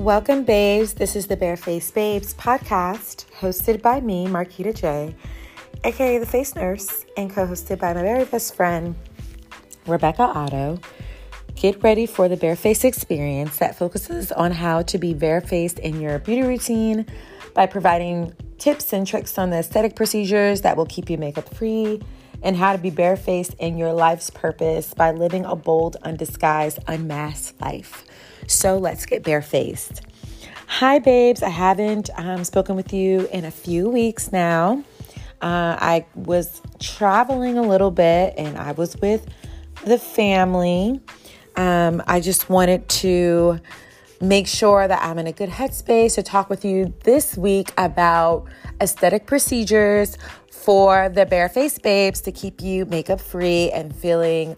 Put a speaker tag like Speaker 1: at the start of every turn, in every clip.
Speaker 1: Welcome, babes. This is the Bareface Babes podcast, hosted by me, Marquita J, aka the Face Nurse, and co hosted by my very best friend, Rebecca Otto. Get ready for the Bareface experience that focuses on how to be barefaced in your beauty routine by providing tips and tricks on the aesthetic procedures that will keep you makeup free and how to be barefaced in your life's purpose by living a bold, undisguised, unmasked life. So let's get barefaced. Hi, babes. I haven't um, spoken with you in a few weeks now. Uh, I was traveling a little bit and I was with the family. Um, I just wanted to make sure that I'm in a good headspace to talk with you this week about aesthetic procedures for the bare barefaced babes to keep you makeup free and feeling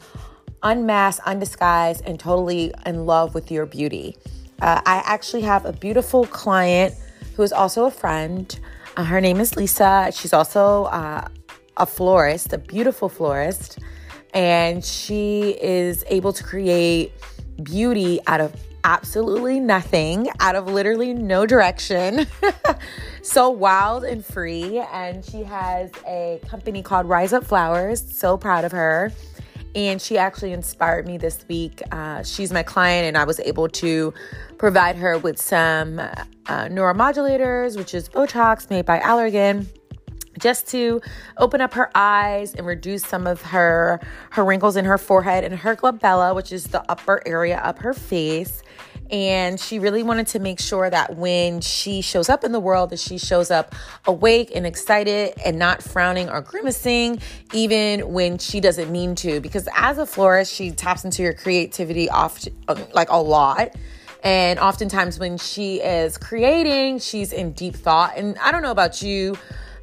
Speaker 1: unmasked, undisguised, and totally in love with your beauty. Uh, I actually have a beautiful client who is also a friend. Uh, her name is Lisa. She's also uh, a florist, a beautiful florist, and she is able to create beauty out of absolutely nothing, out of literally no direction. so wild and free. And she has a company called Rise Up Flowers. So proud of her. And she actually inspired me this week. Uh, she's my client, and I was able to provide her with some uh, neuromodulators, which is Botox made by Allergan just to open up her eyes and reduce some of her her wrinkles in her forehead and her glabella which is the upper area of her face and she really wanted to make sure that when she shows up in the world that she shows up awake and excited and not frowning or grimacing even when she doesn't mean to. Because as a florist she taps into your creativity off like a lot. And oftentimes when she is creating she's in deep thought. And i don't know about you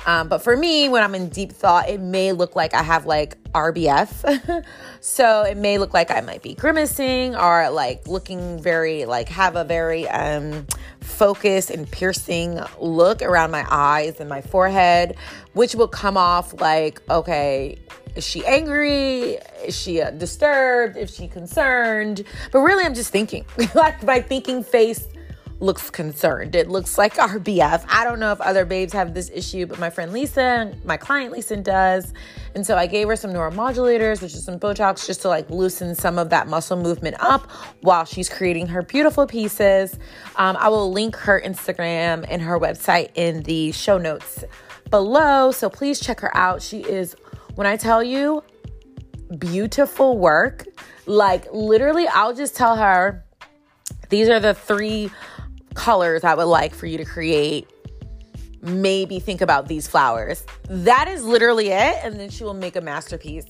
Speaker 1: um, but for me, when I'm in deep thought, it may look like I have like RBF. so it may look like I might be grimacing or like looking very, like, have a very um, focused and piercing look around my eyes and my forehead, which will come off like, okay, is she angry? Is she uh, disturbed? Is she concerned? But really, I'm just thinking. like my thinking face looks concerned. It looks like RBF. I don't know if other babes have this issue, but my friend Lisa, my client Lisa does. And so I gave her some neuromodulators, which is some Botox, just to like loosen some of that muscle movement up while she's creating her beautiful pieces. Um, I will link her Instagram and her website in the show notes below. So please check her out. She is, when I tell you, beautiful work. Like literally, I'll just tell her these are the three colors I would like for you to create. Maybe think about these flowers. That is literally it. And then she will make a masterpiece.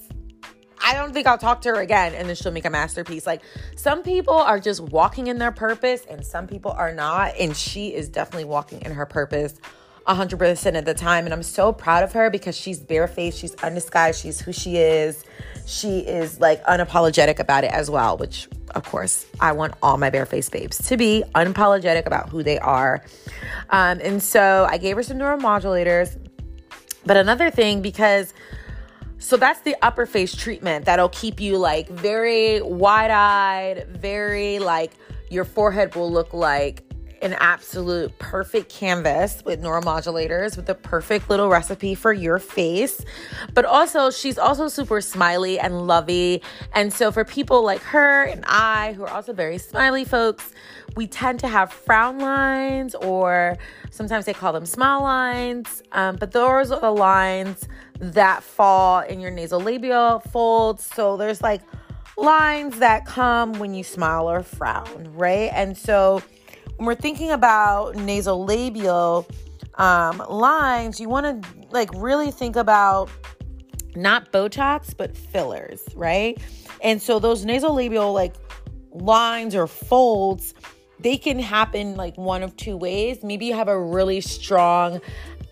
Speaker 1: I don't think I'll talk to her again and then she'll make a masterpiece. Like some people are just walking in their purpose and some people are not. And she is definitely walking in her purpose 100% of the time. And I'm so proud of her because she's barefaced, she's undisguised, she's who she is. She is like unapologetic about it as well, which of course, I want all my barefaced babes to be unapologetic about who they are. Um, and so I gave her some neuromodulators. But another thing, because so that's the upper face treatment that'll keep you like very wide eyed, very like your forehead will look like an absolute perfect canvas with neuromodulators with the perfect little recipe for your face. But also, she's also super smiley and lovey. And so, for people like her and I, who are also very smiley folks, we tend to have frown lines, or sometimes they call them smile lines. Um, but those are the lines that fall in your nasolabial folds. So, there's like lines that come when you smile or frown, right? And so, when we're thinking about nasolabial um, lines, you want to like really think about not Botox, but fillers, right? And so those nasolabial like lines or folds, they can happen like one of two ways. Maybe you have a really strong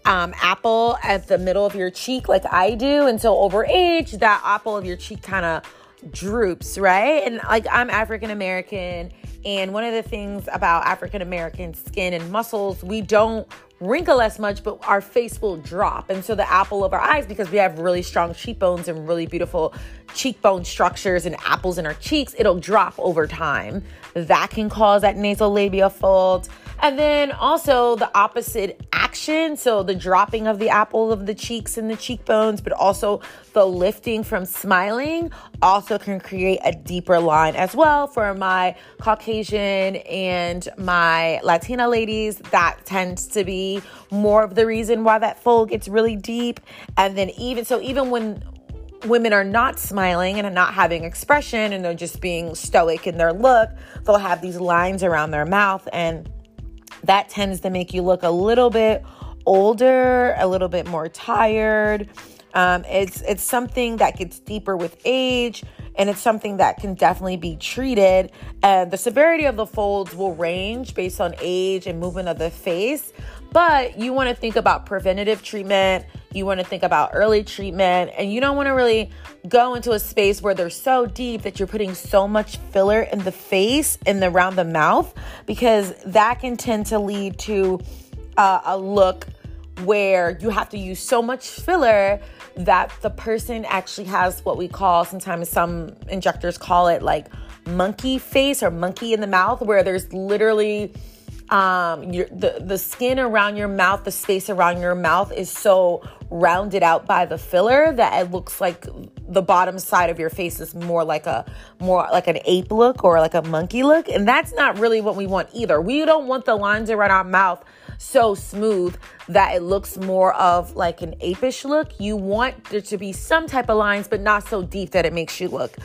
Speaker 1: um, apple at the middle of your cheek, like I do. And so over age, that apple of your cheek kind of droops, right? And like I'm African American and one of the things about African American skin and muscles, we don't wrinkle as much, but our face will drop. And so the apple of our eyes, because we have really strong cheekbones and really beautiful cheekbone structures and apples in our cheeks, it'll drop over time. That can cause that nasolabial fold. And then also the opposite action. So the dropping of the apple of the cheeks and the cheekbones, but also the lifting from smiling also can create a deeper line as well for my Caucasian and my Latina ladies. That tends to be more of the reason why that fold gets really deep. And then even so, even when women are not smiling and are not having expression and they're just being stoic in their look, they'll have these lines around their mouth and that tends to make you look a little bit older, a little bit more tired. Um, it's it's something that gets deeper with age, and it's something that can definitely be treated. And the severity of the folds will range based on age and movement of the face. But you want to think about preventative treatment. You want to think about early treatment, and you don't want to really go into a space where they're so deep that you're putting so much filler in the face and around the mouth because that can tend to lead to uh, a look where you have to use so much filler that the person actually has what we call sometimes some injectors call it like monkey face or monkey in the mouth where there's literally um your the the skin around your mouth the space around your mouth is so rounded out by the filler that it looks like the bottom side of your face is more like a more like an ape look or like a monkey look. And that's not really what we want either. We don't want the lines around our mouth so smooth that it looks more of like an apish look. You want there to be some type of lines but not so deep that it makes you look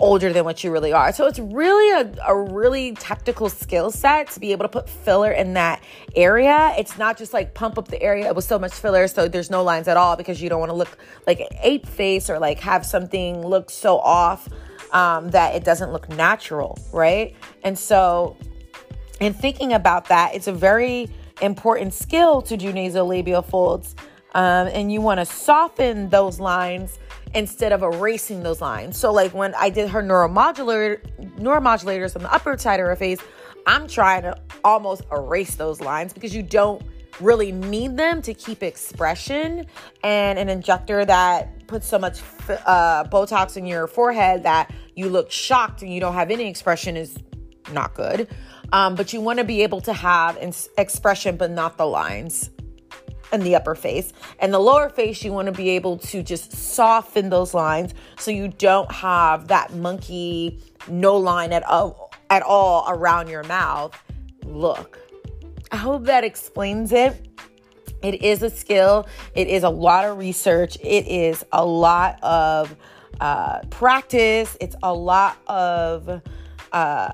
Speaker 1: older than what you really are. So it's really a, a really tactical skill set to be able to put filler in that area. It's not just like pump up the area with so much filler so there's no lines at all because you don't want to look like an ape face or like have something look so off um, that it doesn't look natural, right? And so, in thinking about that, it's a very important skill to do nasolabial folds. Um, and you want to soften those lines instead of erasing those lines. So like when I did her neuromodulator neuromodulators on the upper side of her face, I'm trying to almost erase those lines because you don't really need them to keep expression and an injector that puts so much uh, botox in your forehead that you look shocked and you don't have any expression is not good um, but you want to be able to have expression but not the lines and the upper face. And the lower face, you want to be able to just soften those lines so you don't have that monkey no line at all, at all around your mouth look. I hope that explains it. It is a skill. It is a lot of research. It is a lot of uh, practice. It's a lot of uh,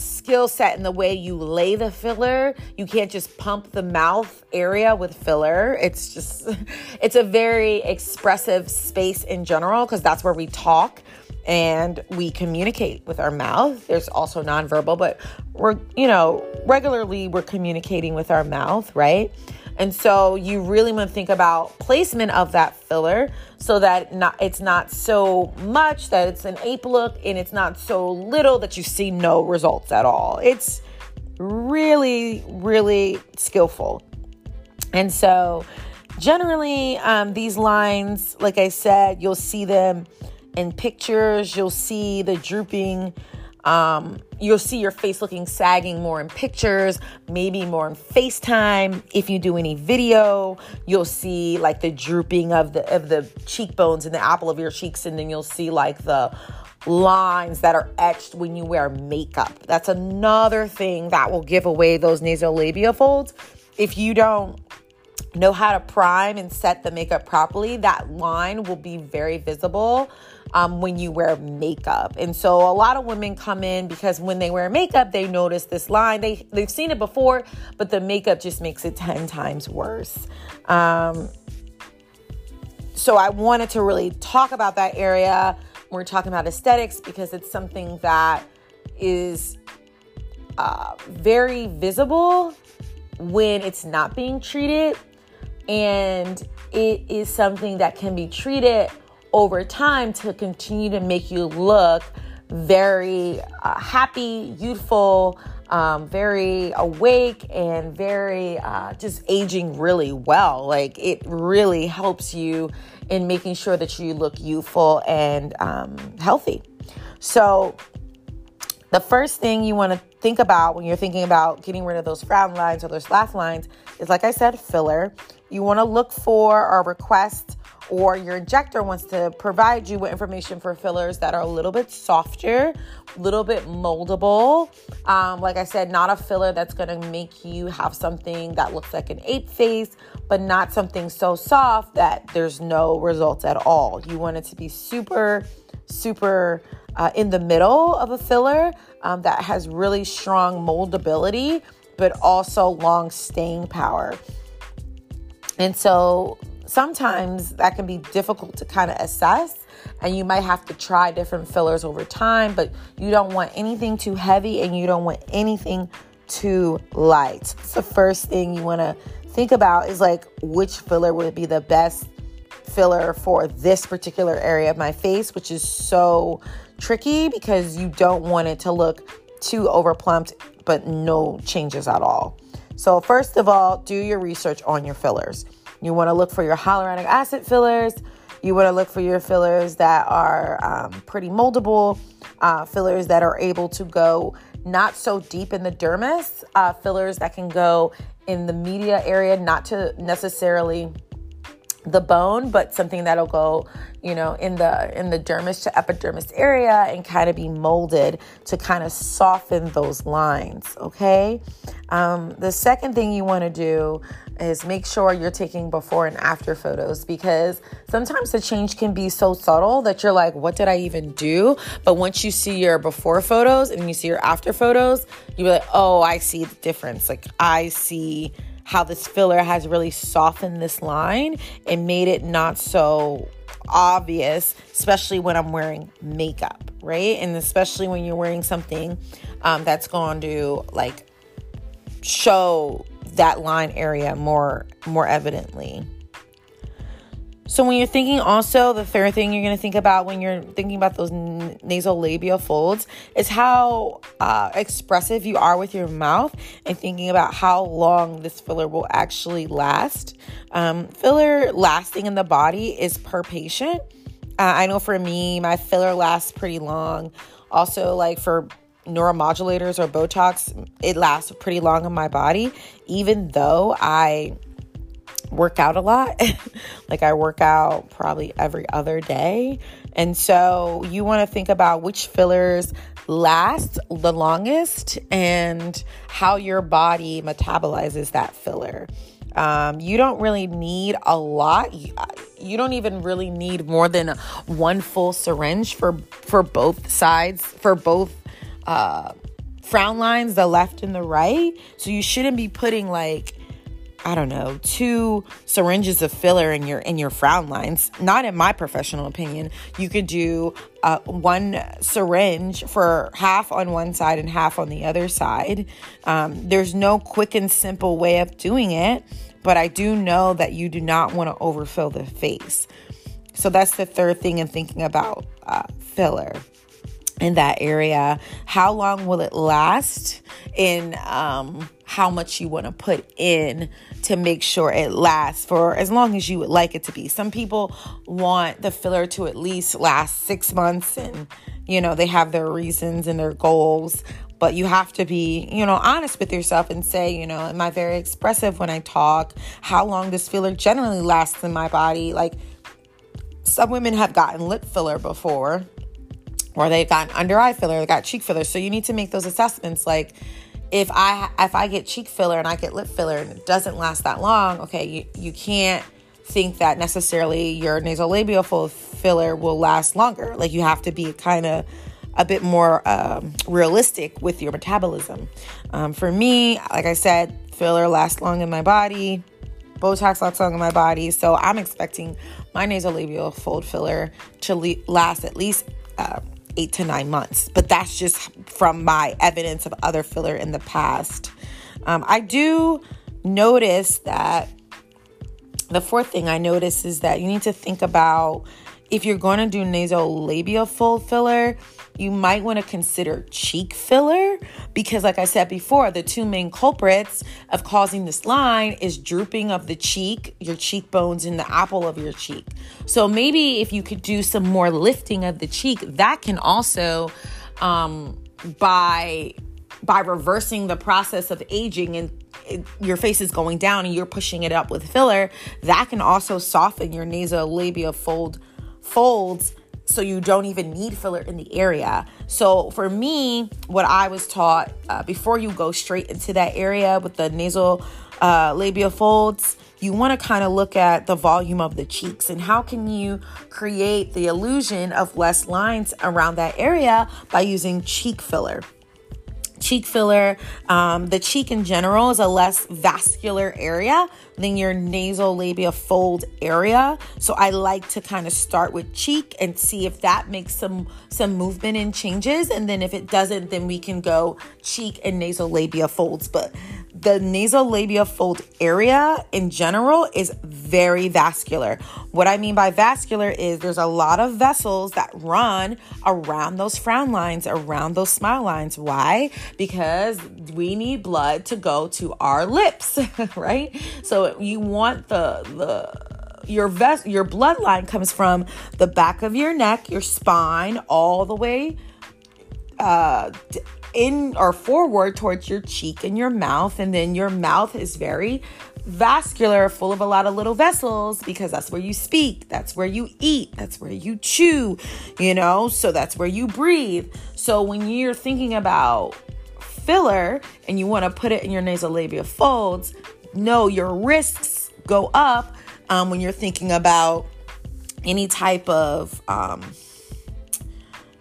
Speaker 1: skill set in the way you lay the filler. You can't just pump the mouth area with filler. It's just, it's a very expressive space in general because that's where we talk and we communicate with our mouth. There's also nonverbal, but we're, you know, regularly we're communicating with our mouth, right? And so you really want to think about placement of that filler so that not it's not so much that it's an ape look and it's not so little that you see no results at all. It's really, really skillful. And so generally, um, these lines, like I said, you'll see them in pictures, you'll see the drooping um, you'll see your face looking sagging more in pictures, maybe more in FaceTime. If you do any video, you'll see like the drooping of the of the cheekbones and the apple of your cheeks, and then you'll see like the lines that are etched when you wear makeup. That's another thing that will give away those nasolabial folds. If you don't know how to prime and set the makeup properly, that line will be very visible um, when you wear makeup. And so a lot of women come in because when they wear makeup, they notice this line. They, they've seen it before, but the makeup just makes it 10 times worse. Um, so I wanted to really talk about that area. We're talking about aesthetics because it's something that is uh, very visible when it's not being treated. And it is something that can be treated over time to continue to make you look very uh, happy, youthful, um, very awake, and very uh, just aging really well. Like it really helps you in making sure that you look youthful and um, healthy. So, the first thing you want to think about when you're thinking about getting rid of those frown lines or those laugh lines is, like I said, filler. You want to look for or request or your injector wants to provide you with information for fillers that are a little bit softer, a little bit moldable. Um, like I said, not a filler that's gonna make you have something that looks like an ape face, but not something so soft that there's no results at all. You want it to be super, super uh, in the middle of a filler um, that has really strong moldability, but also long staying power. And so sometimes that can be difficult to kind of assess and you might have to try different fillers over time but you don't want anything too heavy and you don't want anything too light it's the first thing you want to think about is like which filler would be the best filler for this particular area of my face which is so tricky because you don't want it to look too overplumped but no changes at all so first of all do your research on your fillers you want to look for your hyaluronic acid fillers. You want to look for your fillers that are um, pretty moldable, uh, fillers that are able to go not so deep in the dermis, uh, fillers that can go in the media area, not to necessarily the bone, but something that'll go, you know, in the in the dermis to epidermis area and kind of be molded to kind of soften those lines. Okay. Um, the second thing you want to do is make sure you're taking before and after photos because sometimes the change can be so subtle that you're like, what did I even do? But once you see your before photos and you see your after photos, you're like, oh, I see the difference. Like, I see how this filler has really softened this line and made it not so obvious, especially when I'm wearing makeup, right? And especially when you're wearing something um, that's going to like show that line area more more evidently. So when you're thinking also the third thing you're going to think about when you're thinking about those n- nasal labial folds is how uh, expressive you are with your mouth and thinking about how long this filler will actually last. Um, filler lasting in the body is per patient. Uh, I know for me, my filler lasts pretty long. Also, like for neuromodulators or Botox, it lasts pretty long in my body, even though I work out a lot. like I work out probably every other day. And so you want to think about which fillers last the longest and how your body metabolizes that filler. Um, you don't really need a lot. You don't even really need more than one full syringe for for both sides for both uh, frown lines, the left and the right. So you shouldn't be putting like I don't know, two syringes of filler in your in your frown lines. Not in my professional opinion. You could do uh, one syringe for half on one side and half on the other side. Um, there's no quick and simple way of doing it, but I do know that you do not want to overfill the face. So that's the third thing in thinking about uh, filler in that area how long will it last In um, how much you want to put in to make sure it lasts for as long as you would like it to be some people want the filler to at least last six months and you know they have their reasons and their goals but you have to be you know honest with yourself and say you know am i very expressive when i talk how long does filler generally lasts in my body like some women have gotten lip filler before or they've gotten under eye filler, they got cheek filler. So you need to make those assessments. Like if I if I get cheek filler and I get lip filler and it doesn't last that long, okay, you, you can't think that necessarily your nasolabial fold filler will last longer. Like you have to be kind of a bit more um, realistic with your metabolism. Um, for me, like I said, filler lasts long in my body. Botox lasts long in my body, so I'm expecting my nasolabial fold filler to le- last at least uh, eight to nine months. But that's just from my evidence of other filler in the past. Um, I do notice that the fourth thing I notice is that you need to think about if you're going to do nasolabial fold filler, you might want to consider cheek filler because, like I said before, the two main culprits of causing this line is drooping of the cheek, your cheekbones, and the apple of your cheek. So maybe if you could do some more lifting of the cheek, that can also, um, by by reversing the process of aging and your face is going down and you're pushing it up with filler, that can also soften your nasolabial fold folds so you don't even need filler in the area. So for me, what I was taught uh, before you go straight into that area with the nasal uh, labia folds, you want to kind of look at the volume of the cheeks and how can you create the illusion of less lines around that area by using cheek filler cheek filler. Um, the cheek in general is a less vascular area than your nasal labia fold area. So I like to kind of start with cheek and see if that makes some some movement and changes. And then if it doesn't, then we can go cheek and nasal labia folds. But the nasal labia fold area in general is very vascular. What I mean by vascular is there's a lot of vessels that run around those frown lines, around those smile lines. Why? Because we need blood to go to our lips, right? So you want the the your vest your bloodline comes from the back of your neck, your spine, all the way uh in or forward towards your cheek and your mouth. And then your mouth is very vascular, full of a lot of little vessels because that's where you speak, that's where you eat, that's where you chew, you know, so that's where you breathe. So when you're thinking about filler and you want to put it in your nasolabial folds, no, your risks go up um, when you're thinking about any type of um,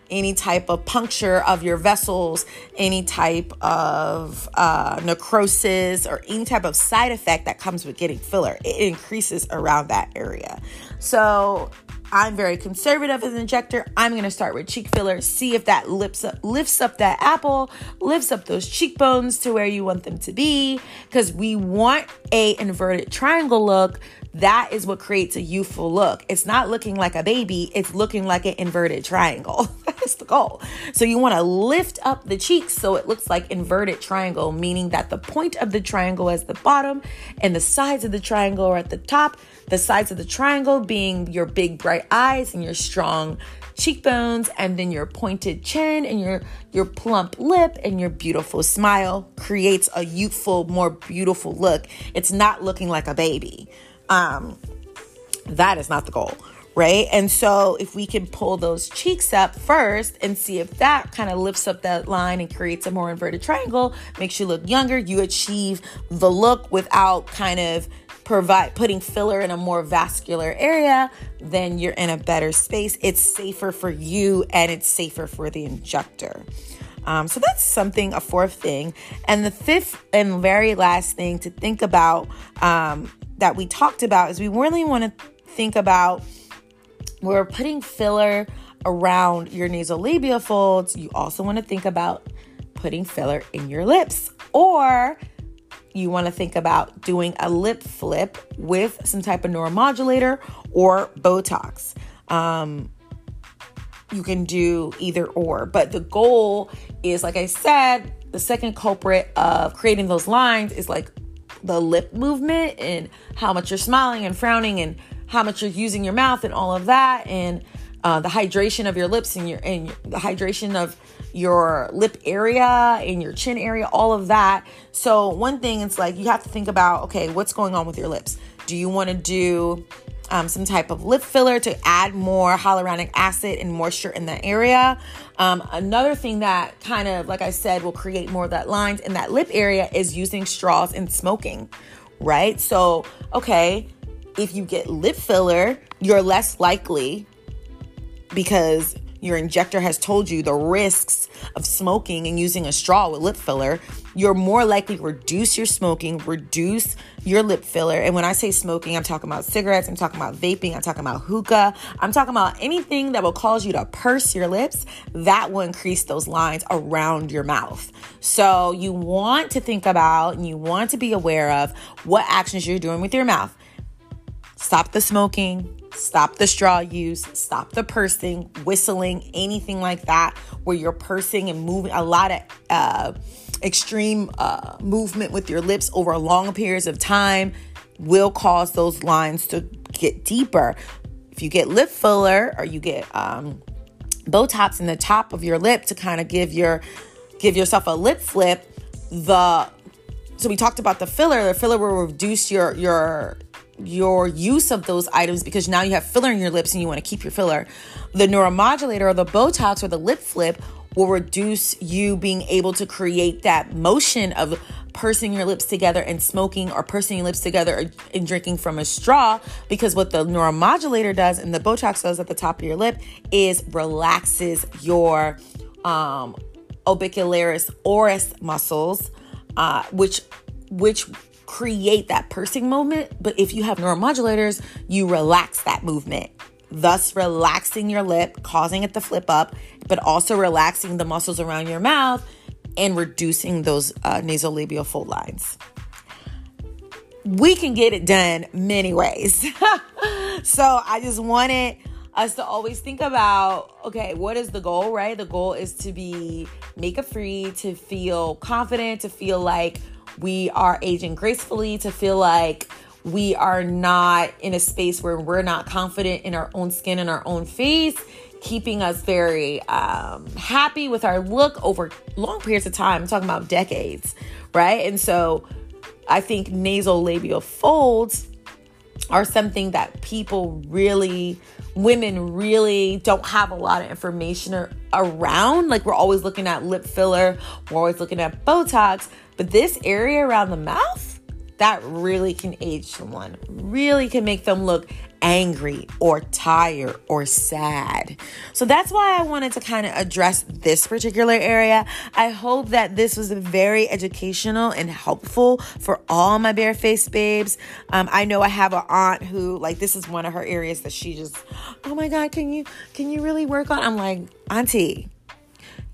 Speaker 1: any type of puncture of your vessels, any type of uh, necrosis, or any type of side effect that comes with getting filler. It increases around that area. So I'm very conservative as an injector. I'm going to start with cheek filler, see if that lifts up, lifts up that apple, lifts up those cheekbones to where you want them to be because we want a inverted triangle look that is what creates a youthful look. It's not looking like a baby, it's looking like an inverted triangle. That's the goal. So you want to lift up the cheeks so it looks like inverted triangle, meaning that the point of the triangle is the bottom and the sides of the triangle are at the top. The sides of the triangle being your big bright eyes and your strong cheekbones and then your pointed chin and your your plump lip and your beautiful smile creates a youthful more beautiful look it's not looking like a baby um, that is not the goal, right? And so if we can pull those cheeks up first and see if that kind of lifts up that line and creates a more inverted triangle, makes you look younger, you achieve the look without kind of provide putting filler in a more vascular area, then you're in a better space. It's safer for you and it's safer for the injector. Um, so that's something, a fourth thing. And the fifth and very last thing to think about um, that we talked about is we really want to think about we're putting filler around your nasolabial folds. You also want to think about putting filler in your lips or you want to think about doing a lip flip with some type of neuromodulator or Botox. Um, you can do either or, but the goal is, like I said, the second culprit of creating those lines is like the lip movement and how much you're smiling and frowning and how much you're using your mouth and all of that and uh, the hydration of your lips and your and the hydration of your lip area and your chin area, all of that. So one thing it's like you have to think about okay, what's going on with your lips? Do you want to do um, some type of lip filler to add more hyaluronic acid and moisture in that area. Um, another thing that kind of, like I said, will create more of that lines in that lip area is using straws and smoking, right? So, okay, if you get lip filler, you're less likely because your injector has told you the risks of smoking and using a straw with lip filler, you're more likely to reduce your smoking, reduce your lip filler. And when I say smoking, I'm talking about cigarettes, I'm talking about vaping, I'm talking about hookah, I'm talking about anything that will cause you to purse your lips, that will increase those lines around your mouth. So you want to think about and you want to be aware of what actions you're doing with your mouth. Stop the smoking, Stop the straw use, stop the pursing, whistling, anything like that, where you're pursing and moving a lot of uh, extreme uh, movement with your lips over long periods of time will cause those lines to get deeper. If you get lip filler or you get um, Botox in the top of your lip to kind of give your give yourself a lip flip, the so we talked about the filler. The filler will reduce your your your use of those items because now you have filler in your lips and you want to keep your filler. The neuromodulator or the Botox or the lip flip will reduce you being able to create that motion of pursing your lips together and smoking or pursing your lips together and drinking from a straw because what the neuromodulator does and the Botox does at the top of your lip is relaxes your um, orbicularis oris muscles, uh, which which create that pursing movement. But if you have neuromodulators, you relax that movement, thus relaxing your lip, causing it to flip up, but also relaxing the muscles around your mouth and reducing those uh, nasolabial fold lines. We can get it done many ways. so I just wanted us to always think about okay, what is the goal, right? The goal is to be makeup free, to feel confident, to feel like we are aging gracefully, to feel like we are not in a space where we're not confident in our own skin and our own face, keeping us very um, happy with our look over long periods of time. I'm talking about decades, right? And so I think nasal labial folds are something that people really women really don't have a lot of information around like we're always looking at lip filler we're always looking at botox but this area around the mouth, that really can age someone, really can make them look angry or tired or sad. So that's why I wanted to kind of address this particular area. I hope that this was very educational and helpful for all my barefaced babes. Um, I know I have an aunt who like this is one of her areas that she just, oh my god, can you can you really work on? I'm like, auntie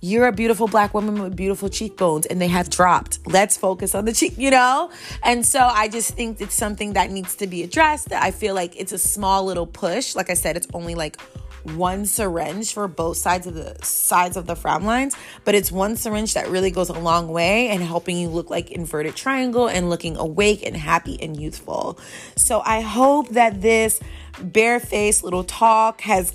Speaker 1: you're a beautiful black woman with beautiful cheekbones and they have dropped. Let's focus on the cheek, you know? And so I just think it's something that needs to be addressed. I feel like it's a small little push. Like I said, it's only like one syringe for both sides of the sides of the frown lines, but it's one syringe that really goes a long way in helping you look like inverted triangle and looking awake and happy and youthful. So I hope that this barefaced little talk has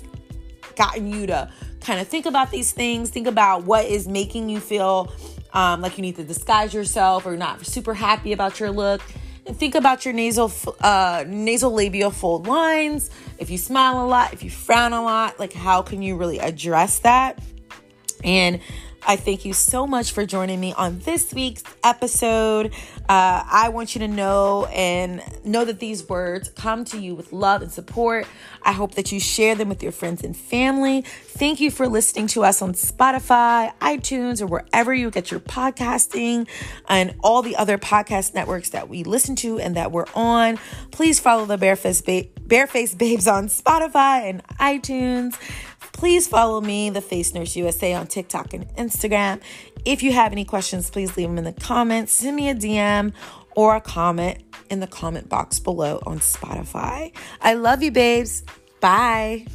Speaker 1: gotten you to kind of think about these things. Think about what is making you feel um, like you need to disguise yourself or not super happy about your look. And think about your nasal uh, nasal labial fold lines. If you smile a lot, if you frown a lot, like how can you really address that? And I thank you so much for joining me on this week's episode. Uh, I want you to know and know that these words come to you with love and support. I hope that you share them with your friends and family. Thank you for listening to us on Spotify, iTunes, or wherever you get your podcasting and all the other podcast networks that we listen to and that we're on. Please follow the Barefaced, ba- Barefaced Babes on Spotify and iTunes. Please follow me, the Face Nurse USA, on TikTok and Instagram. If you have any questions, please leave them in the comments. Send me a DM or a comment in the comment box below on Spotify. I love you, babes. Bye.